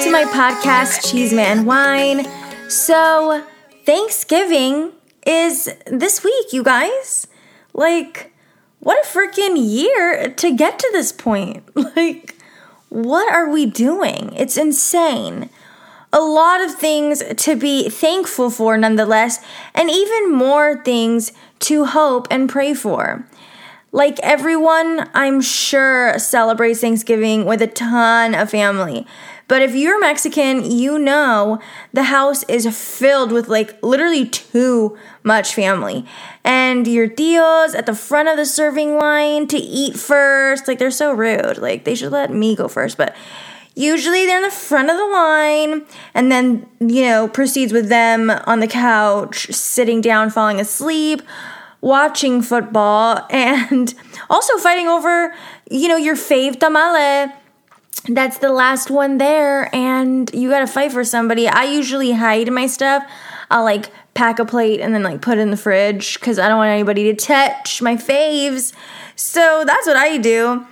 to my podcast, Cheese Man Wine. So, Thanksgiving is this week, you guys. Like, what a freaking year to get to this point. Like, what are we doing? It's insane. A lot of things to be thankful for, nonetheless, and even more things to hope and pray for. Like everyone, I'm sure celebrates Thanksgiving with a ton of family. But if you're Mexican, you know the house is filled with like literally too much family. And your tios at the front of the serving line to eat first. Like they're so rude. Like they should let me go first. But usually they're in the front of the line and then, you know, proceeds with them on the couch, sitting down, falling asleep watching football and also fighting over, you know, your fave tamale. That's the last one there, and you gotta fight for somebody. I usually hide my stuff. I'll like pack a plate and then like put it in the fridge because I don't want anybody to touch my faves. So that's what I do.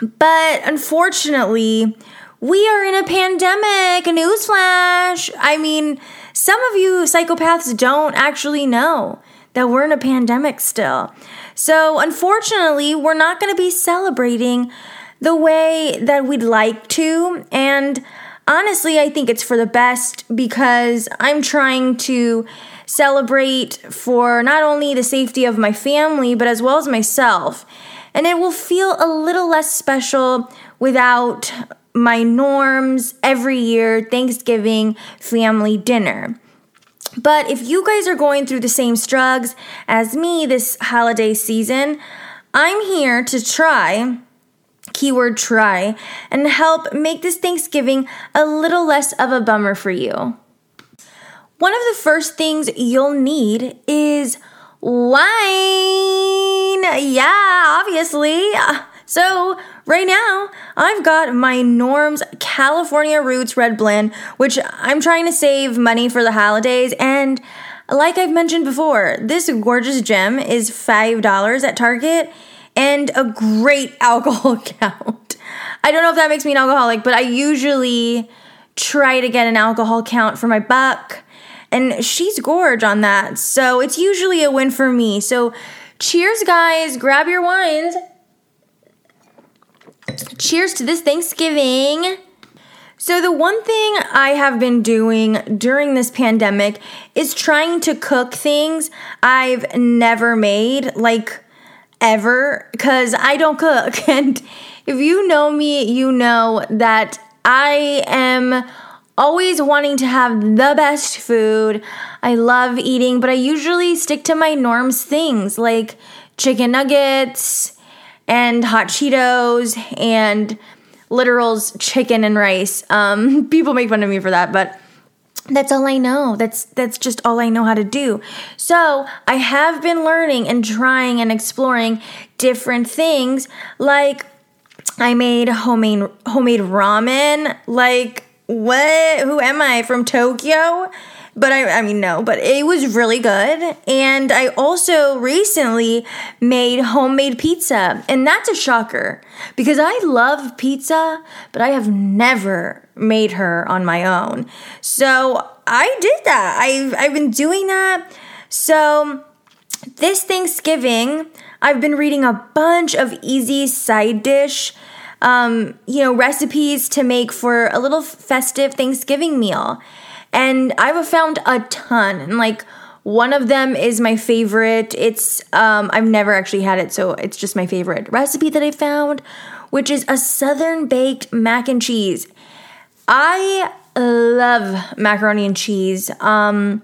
But unfortunately, we are in a pandemic. A newsflash. I mean, some of you psychopaths don't actually know that we're in a pandemic still. So, unfortunately, we're not going to be celebrating the way that we'd like to. And honestly, I think it's for the best because I'm trying to celebrate for not only the safety of my family, but as well as myself. And it will feel a little less special without my norms every year Thanksgiving family dinner. But if you guys are going through the same struggles as me this holiday season, I'm here to try, keyword try, and help make this Thanksgiving a little less of a bummer for you. One of the first things you'll need is wine. Yeah, obviously. So, right now, I've got my Norm's California Roots Red Blend, which I'm trying to save money for the holidays. And like I've mentioned before, this gorgeous gem is $5 at Target and a great alcohol count. I don't know if that makes me an alcoholic, but I usually try to get an alcohol count for my buck. And she's gorge on that. So it's usually a win for me. So cheers, guys. Grab your wines cheers to this Thanksgiving. So, the one thing I have been doing during this pandemic is trying to cook things I've never made, like ever, because I don't cook. And if you know me, you know that I am always wanting to have the best food. I love eating, but I usually stick to my norms things like chicken nuggets and hot Cheetos and literal's chicken and rice. Um, people make fun of me for that, but that's all I know. That's that's just all I know how to do. So, I have been learning and trying and exploring different things like I made homemade homemade ramen. Like what? Who am I from Tokyo? But I, I mean, no, but it was really good. And I also recently made homemade pizza. And that's a shocker because I love pizza, but I have never made her on my own. So I did that. I've, I've been doing that. So this Thanksgiving, I've been reading a bunch of easy side dish um, you know, recipes to make for a little festive Thanksgiving meal. And I've found a ton. And like one of them is my favorite. It's um I've never actually had it, so it's just my favorite recipe that I found, which is a southern baked mac and cheese. I love macaroni and cheese. Um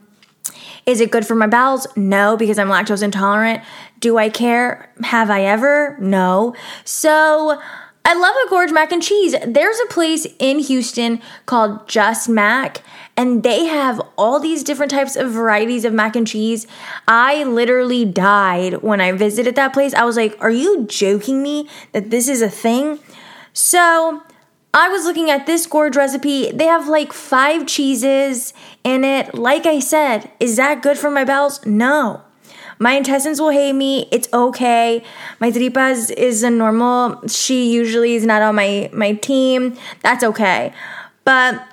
is it good for my bowels? No, because I'm lactose intolerant. Do I care? Have I ever? No. So I love a gorge mac and cheese. There's a place in Houston called Just Mac, and they have all these different types of varieties of mac and cheese. I literally died when I visited that place. I was like, Are you joking me that this is a thing? So I was looking at this gorge recipe. They have like five cheeses in it. Like I said, is that good for my bowels? No. My intestines will hate me. It's okay. My tripas is a normal. She usually is not on my my team. That's okay. but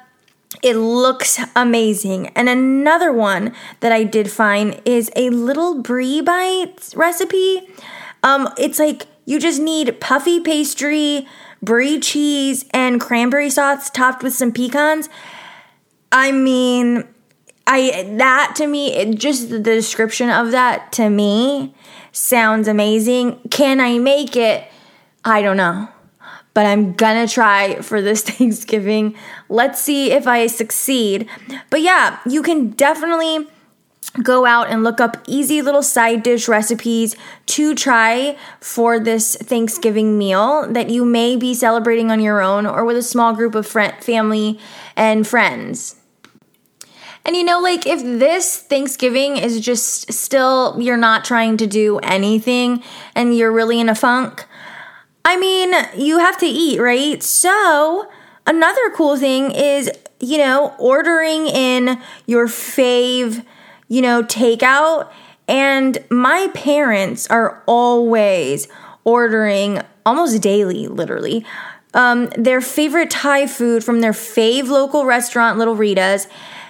it looks amazing. And another one that I did find is a little brie bites recipe. Um, it's like you just need puffy pastry, brie cheese, and cranberry sauce topped with some pecans. I mean, I that to me, it, just the description of that to me sounds amazing. Can I make it? I don't know. But I'm gonna try for this Thanksgiving. Let's see if I succeed. But yeah, you can definitely go out and look up easy little side dish recipes to try for this Thanksgiving meal that you may be celebrating on your own or with a small group of friend, family and friends. And you know, like if this Thanksgiving is just still, you're not trying to do anything and you're really in a funk, I mean, you have to eat, right? So, another cool thing is, you know, ordering in your fave, you know, takeout. And my parents are always ordering almost daily, literally, um, their favorite Thai food from their fave local restaurant, Little Rita's.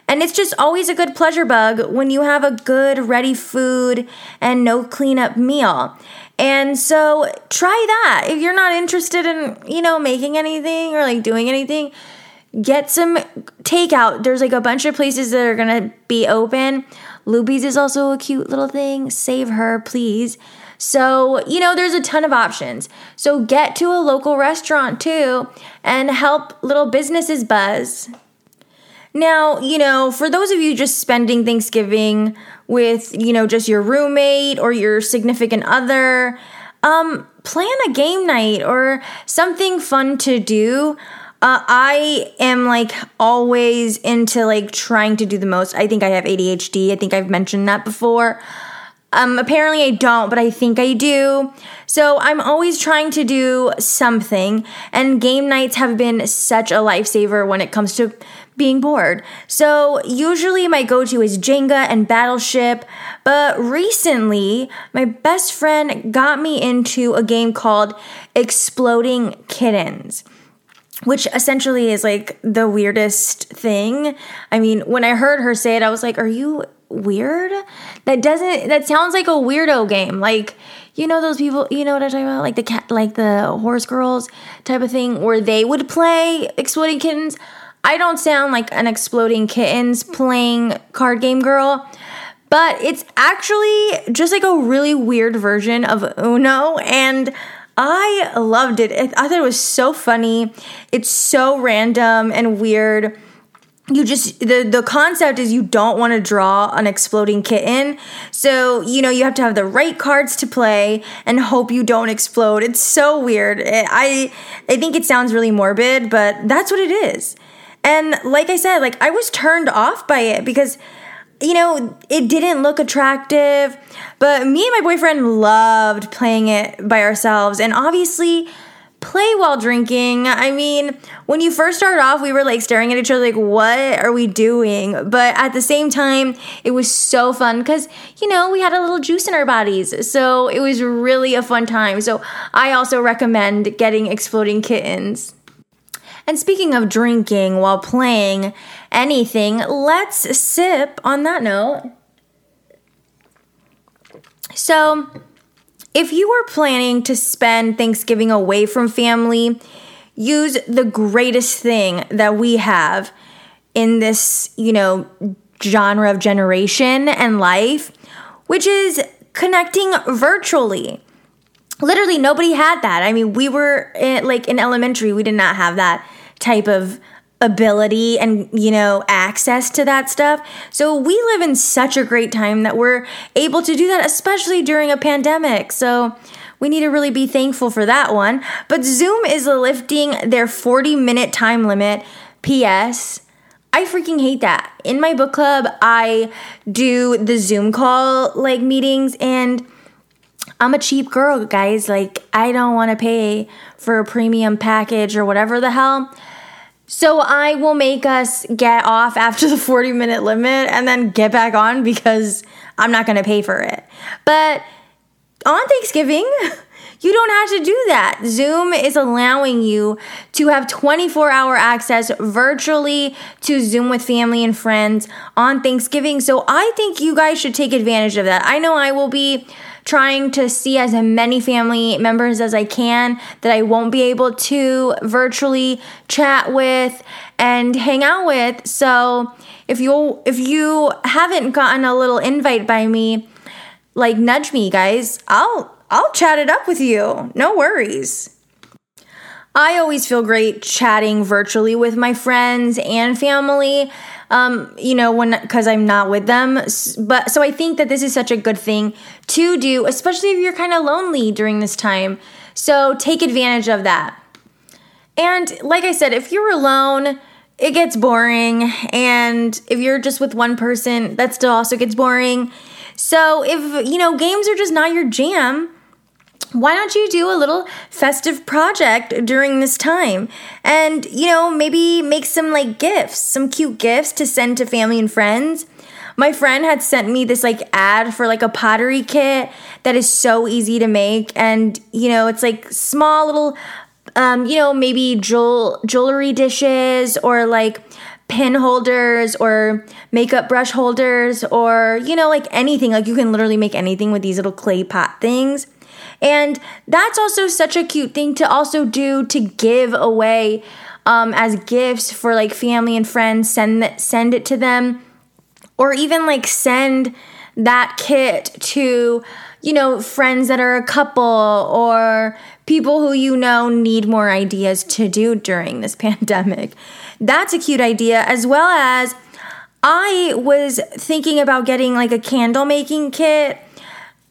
And it's just always a good pleasure bug when you have a good, ready food and no cleanup meal. And so try that. If you're not interested in, you know, making anything or like doing anything, get some takeout. There's like a bunch of places that are to be open. Luby's is also a cute little thing. Save her, please. So, you know, there's a ton of options. So get to a local restaurant too and help little businesses buzz. Now, you know, for those of you just spending Thanksgiving with, you know, just your roommate or your significant other, um, plan a game night or something fun to do. Uh, I am like always into like trying to do the most. I think I have ADHD. I think I've mentioned that before. Um, apparently I don't, but I think I do. So I'm always trying to do something, and game nights have been such a lifesaver when it comes to being bored. So usually my go to is Jenga and Battleship, but recently my best friend got me into a game called Exploding Kittens. Which essentially is like the weirdest thing. I mean, when I heard her say it, I was like, Are you weird? That doesn't, that sounds like a weirdo game. Like, you know those people you know what i'm talking about like the cat like the horse girls type of thing where they would play exploding kittens I don't sound like an exploding kittens playing card game girl, but it's actually just like a really weird version of Uno and I loved it. I thought it was so funny. It's so random and weird. You just the the concept is you don't want to draw an exploding kitten. So, you know, you have to have the right cards to play and hope you don't explode. It's so weird. I I think it sounds really morbid, but that's what it is. And like I said, like I was turned off by it because you know, it didn't look attractive, but me and my boyfriend loved playing it by ourselves and obviously play while drinking. I mean, when you first started off, we were like staring at each other like, what are we doing? But at the same time, it was so fun because, you know, we had a little juice in our bodies. So it was really a fun time. So I also recommend getting Exploding Kittens. And speaking of drinking while playing anything, let's sip on that note. So, if you are planning to spend Thanksgiving away from family, use the greatest thing that we have in this, you know, genre of generation and life, which is connecting virtually literally nobody had that. I mean, we were in, like in elementary, we did not have that type of ability and you know access to that stuff. So we live in such a great time that we're able to do that especially during a pandemic. So we need to really be thankful for that one. But Zoom is lifting their 40 minute time limit. PS I freaking hate that. In my book club, I do the Zoom call like meetings and I'm a cheap girl, guys. Like, I don't want to pay for a premium package or whatever the hell. So I will make us get off after the 40 minute limit and then get back on because I'm not going to pay for it. But on Thanksgiving, you don't have to do that. Zoom is allowing you to have 24 hour access virtually to Zoom with family and friends on Thanksgiving. So I think you guys should take advantage of that. I know I will be trying to see as many family members as I can that I won't be able to virtually chat with and hang out with. So if you if you haven't gotten a little invite by me, like nudge me, guys. I'll I'll chat it up with you. No worries. I always feel great chatting virtually with my friends and family. Um, you know, when because I'm not with them. But so I think that this is such a good thing to do, especially if you're kind of lonely during this time. So take advantage of that. And like I said, if you're alone, it gets boring. And if you're just with one person, that still also gets boring. So if, you know, games are just not your jam, why don't you do a little festive project during this time? And you know maybe make some like gifts some cute gifts to send to family and friends. My friend had sent me this like ad for like a pottery kit that is so easy to make. And you know it's like small little um, you know maybe jewel jewelry dishes or like pin holders or makeup brush holders or you know like anything. Like you can literally make anything with these little clay pot things and that's also such a cute thing to also do to give away um, as gifts for like family and friends. Send send it to them, or even like send that kit to you know friends that are a couple or people who you know need more ideas to do during this pandemic. That's a cute idea, as well as I was thinking about getting like a candle making kit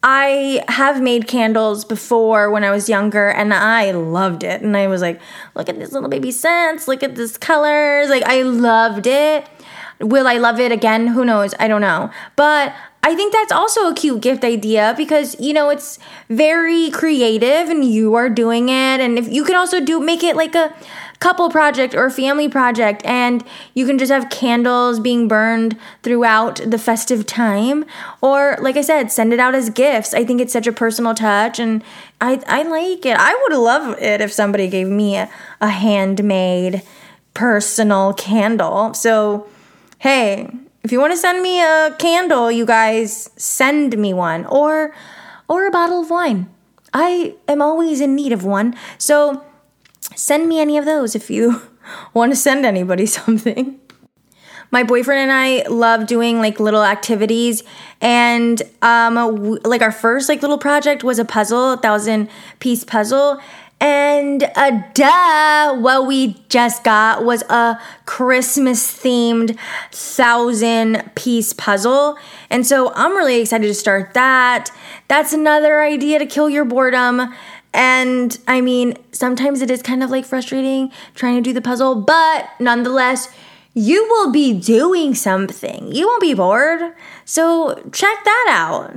I have made candles before when I was younger and I loved it. And I was like, look at this little baby scents, look at this colors. Like, I loved it. Will I love it again? Who knows? I don't know. But I think that's also a cute gift idea because you know it's very creative and you are doing it and if you can also do make it like a couple project or family project and you can just have candles being burned throughout the festive time or like I said send it out as gifts. I think it's such a personal touch and I I like it. I would love it if somebody gave me a, a handmade personal candle. So hey, if you want to send me a candle, you guys send me one or or a bottle of wine. I am always in need of one. So send me any of those if you want to send anybody something. My boyfriend and I love doing like little activities, and um, w- like our first like little project was a puzzle, a thousand piece puzzle, and a duh, what we just got was a Christmas themed thousand piece puzzle. And so I'm really excited to start that. That's another idea to kill your boredom. And I mean, sometimes it is kind of like frustrating trying to do the puzzle, but nonetheless, you will be doing something. You won't be bored. So check that out.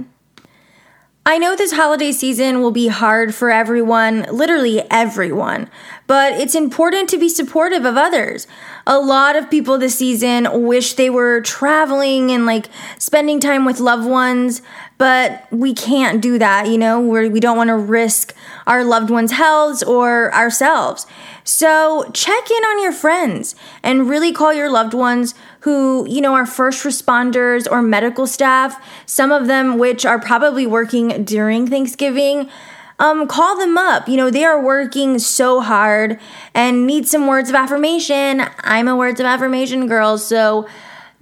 I know this holiday season will be hard for everyone, literally everyone, but it's important to be supportive of others. A lot of people this season wish they were traveling and like spending time with loved ones, but we can't do that, you know, We're, we don't want to risk our loved ones' health or ourselves. So check in on your friends and really call your loved ones who, you know, are first responders or medical staff, some of them which are probably working during Thanksgiving. Um, call them up. You know, they are working so hard and need some words of affirmation. I'm a words of affirmation girl, so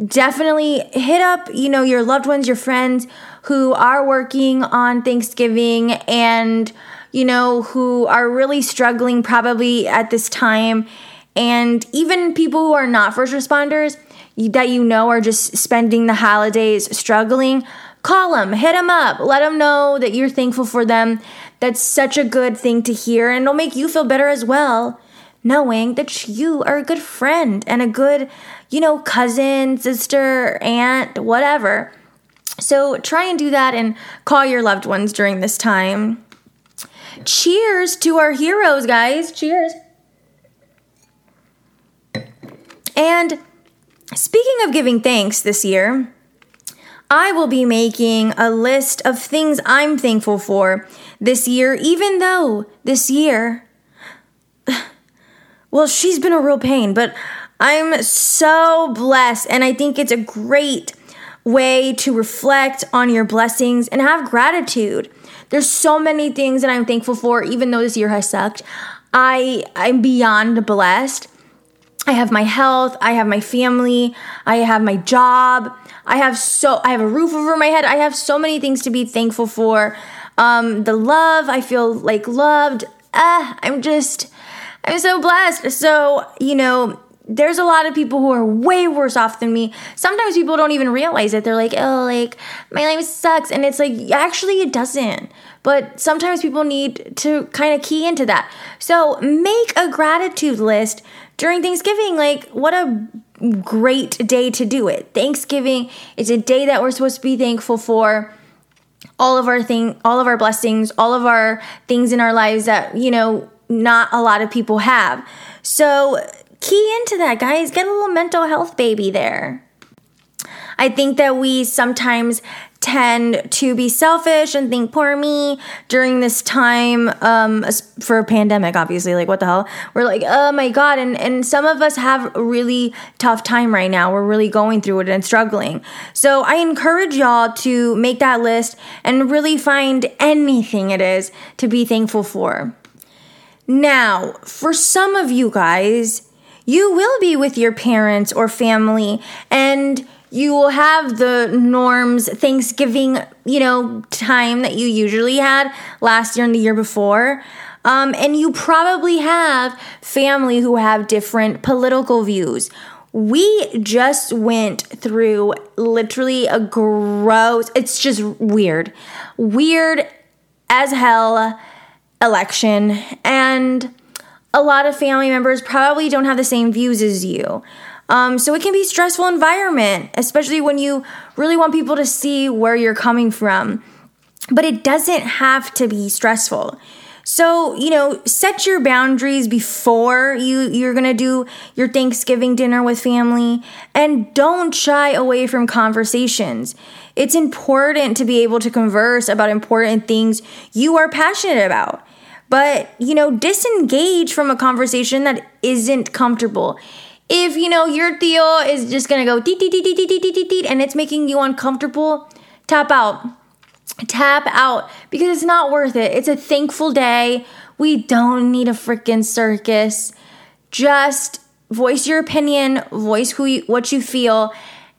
definitely hit up, you know, your loved ones, your friends who are working on Thanksgiving and, you know, who are really struggling probably at this time. And even people who are not first responders that you know are just spending the holidays struggling, call them, hit them up, let them know that you're thankful for them. That's such a good thing to hear, and it'll make you feel better as well knowing that you are a good friend and a good, you know, cousin, sister, aunt, whatever. So try and do that and call your loved ones during this time. Cheers to our heroes, guys. Cheers. And speaking of giving thanks this year, I will be making a list of things I'm thankful for this year, even though this year, well, she's been a real pain, but I'm so blessed, and I think it's a great way to reflect on your blessings and have gratitude. There's so many things that I'm thankful for, even though this year has sucked. I I'm beyond blessed. I have my health, I have my family, I have my job, I have so I have a roof over my head. I have so many things to be thankful for. Um, the love, I feel like loved. Ah, I'm just I'm so blessed. So, you know, there's a lot of people who are way worse off than me. Sometimes people don't even realize it. They're like, oh, like, my life sucks. And it's like, actually, it doesn't. But sometimes people need to kind of key into that. So make a gratitude list during Thanksgiving. Like, what a great day to do it. Thanksgiving is a day that we're supposed to be thankful for all of our thing all of our blessings, all of our things in our lives that, you know, not a lot of people have. So key into that, guys. Get a little mental health baby there. I think that we sometimes tend to be selfish and think poor me during this time um, for a pandemic obviously like what the hell? We're like oh my god and and some of us have a really tough time right now. We're really going through it and struggling. So i encourage y'all to make that list and really find anything it is to be thankful for. Now for some of you guys you will be with your parents or family and you will have the norms Thanksgiving, you know, time that you usually had last year and the year before. Um, and you probably have family who have different political views. We just went through literally a gross, it's just weird, weird as hell election. And a lot of family members probably don't have the same views as you. Um, so it can be stressful environment, especially when you really want people to see where you're coming from. But it doesn't have to be stressful. So, you know, set your boundaries before you you're going to do your Thanksgiving dinner with family and don't shy away from conversations. It's important to be able to converse about important things you are passionate about. But, you know, disengage from a conversation that isn't comfortable if you know your Theo is just gonna go deet, deet, deet, deet, deet, deet, and it's making you uncomfortable, tap out. Tap out because it's not worth it. It's a thankful day. We don't need a freaking circus. Just voice your opinion, voice who you, what you feel,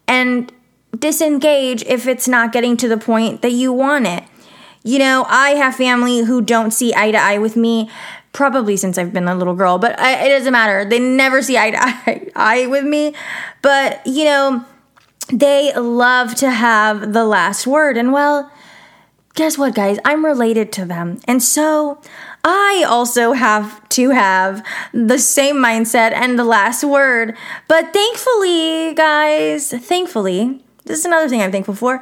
and disengage if it's not getting to the point that you want it. You know, I have family who don't see eye to eye with me probably since I've been a little girl, but I, it doesn't matter. They never see eye to eye, eye with me. But, you know, they love to have the last word. And well, guess what, guys? I'm related to them. And so I also have to have the same mindset and the last word. But thankfully, guys, thankfully, this is another thing I'm thankful for.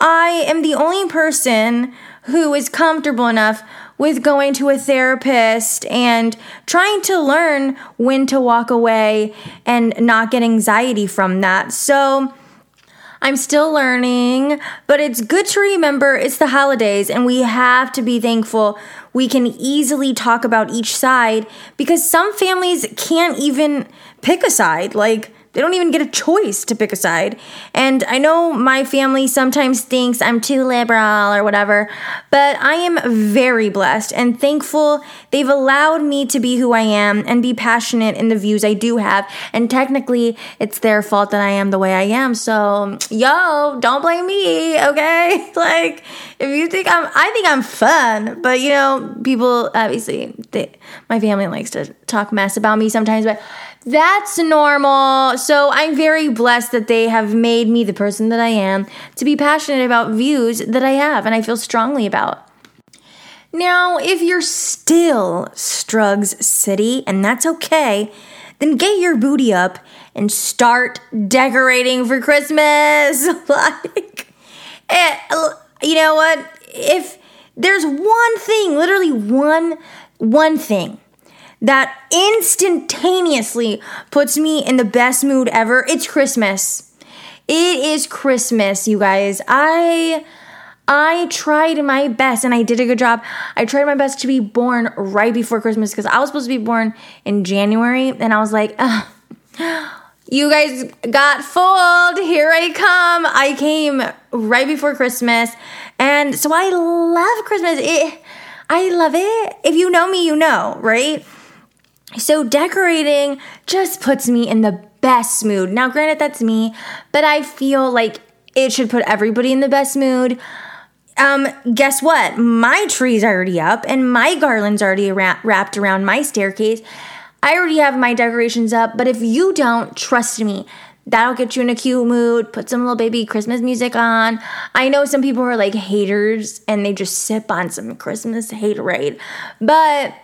I am the only person who is comfortable enough with going to a therapist and trying to learn when to walk away and not get anxiety from that. So, I'm still learning, but it's good to remember it's the holidays and we have to be thankful we can easily talk about each side because some families can't even pick a side. Like, they don't even get a choice to pick a side. And I know my family sometimes thinks I'm too liberal or whatever, but I am very blessed and thankful they've allowed me to be who I am and be passionate in the views I do have. And technically, it's their fault that I am the way I am. So, yo, don't blame me, okay? Like, if you think I'm, I think I'm fun, but you know, people obviously, they, my family likes to talk mess about me sometimes, but that's normal. So I'm very blessed that they have made me the person that I am to be passionate about views that I have and I feel strongly about. Now, if you're still Strugs City, and that's okay, then get your booty up and start decorating for Christmas. like, eh, you know what? If there's one thing, literally one, one thing that instantaneously puts me in the best mood ever. It's Christmas. It is Christmas, you guys. I I tried my best and I did a good job. I tried my best to be born right before Christmas because I was supposed to be born in January and I was like, you guys got fooled. Here I come. I came right before Christmas. And so I love Christmas. It, I love it. If you know me, you know, right? So decorating just puts me in the best mood. Now, granted, that's me, but I feel like it should put everybody in the best mood. Um, guess what? My tree's already up and my garland's already wrapped around my staircase. I already have my decorations up, but if you don't, trust me, that'll get you in a cute mood. Put some little baby Christmas music on. I know some people are like haters and they just sip on some Christmas haterade, but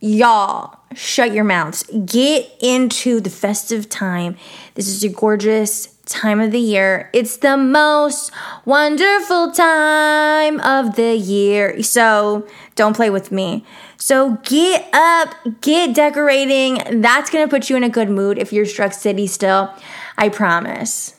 y'all, shut your mouths. Get into the festive time. This is a gorgeous time of the year. It's the most wonderful time of the year. So don't play with me. So get up, get decorating. That's going to put you in a good mood if you're Struck City still. I promise.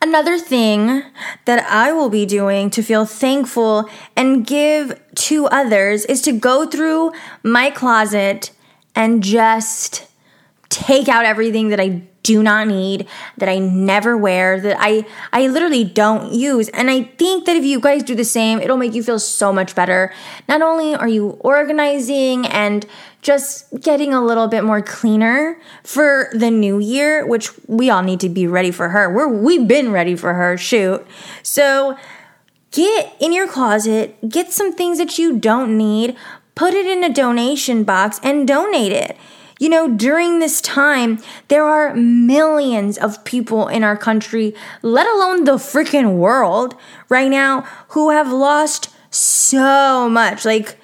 Another thing that I will be doing to feel thankful and give to others is to go through my closet and just take out everything that I do not need, that I never wear, that I I literally don't use. And I think that if you guys do the same, it'll make you feel so much better. Not only are you organizing and just getting a little bit more cleaner for the new year, which we all need to be ready for her. We're we've been ready for her, shoot. So get in your closet, get some things that you don't need, put it in a donation box and donate it. You know, during this time, there are millions of people in our country, let alone the freaking world, right now, who have lost so much. Like,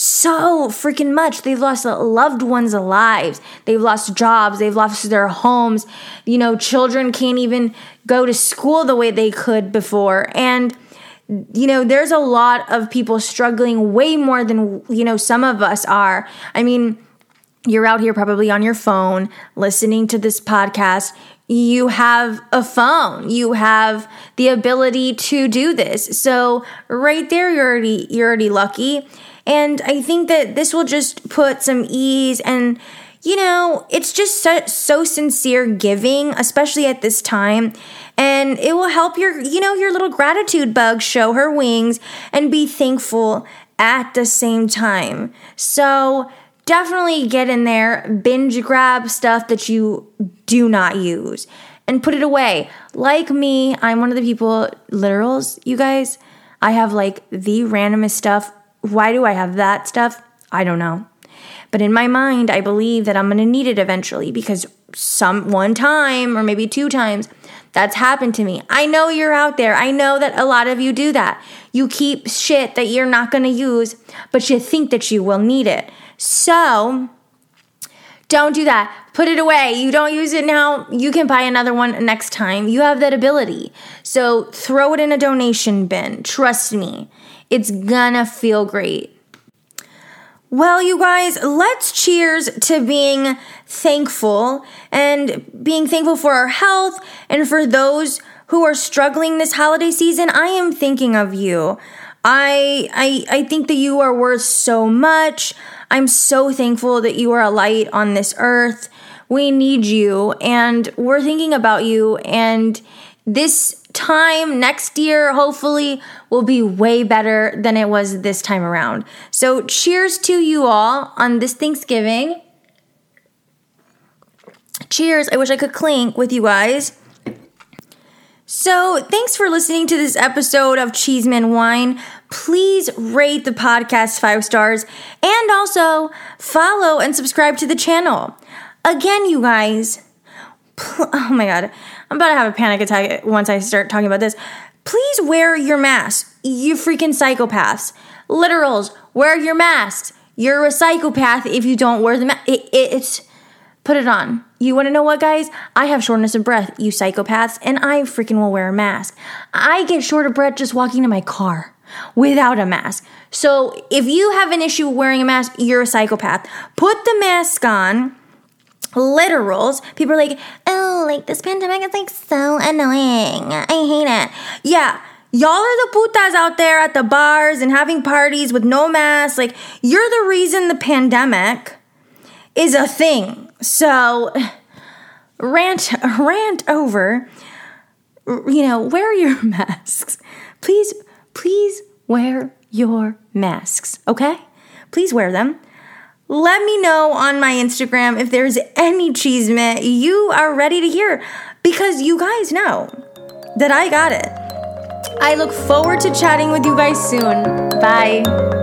so freaking much. They've lost loved ones' lives. They've lost jobs. They've lost their homes. You know, children can't even go to school the way they could before. And, you know, there's a lot of people struggling way more than, you know, some of us are. I mean, you're out here probably on your phone listening to this podcast. You have a phone. You have the ability to do this. So right there, you're already you're already lucky. And I think that this will just put some ease and you know, it's just so, so sincere giving, especially at this time. And it will help your, you know, your little gratitude bug show her wings and be thankful at the same time. So, definitely get in there, binge grab stuff that you do not use and put it away. Like me, I'm one of the people, literals, you guys. I have like the randomest stuff. Why do I have that stuff? I don't know. But in my mind, I believe that I'm going to need it eventually because some one time or maybe two times that's happened to me. I know you're out there. I know that a lot of you do that. You keep shit that you're not going to use, but you think that you will need it. So don't do that. Put it away. You don't use it now, you can buy another one next time. You have that ability. So throw it in a donation bin. Trust me, it's gonna feel great. Well, you guys, let's cheers to being thankful and being thankful for our health and for those who are struggling this holiday season. I am thinking of you. I I I think that you are worth so much. I'm so thankful that you are a light on this earth. We need you and we're thinking about you and this time next year hopefully will be way better than it was this time around. So cheers to you all on this Thanksgiving. Cheers. I wish I could clink with you guys. So, thanks for listening to this episode of Cheeseman Wine. Please rate the podcast five stars and also follow and subscribe to the channel. Again, you guys, pl- oh my god, I'm about to have a panic attack once I start talking about this. Please wear your mask, you freaking psychopaths. Literals, wear your masks. You're a psychopath if you don't wear the mask. It, it, it's Put it on. You want to know what, guys? I have shortness of breath, you psychopaths, and I freaking will wear a mask. I get short of breath just walking to my car without a mask. So if you have an issue wearing a mask, you're a psychopath. Put the mask on literals, people are like, oh, like this pandemic is like so annoying. I hate it. Yeah. Y'all are the putas out there at the bars and having parties with no mask. Like, you're the reason the pandemic is a thing. So, rant, rant over. You know, wear your masks. Please, please wear your masks, okay? Please wear them. Let me know on my Instagram if there's any cheesemate you are ready to hear because you guys know that I got it. I look forward to chatting with you guys soon. Bye.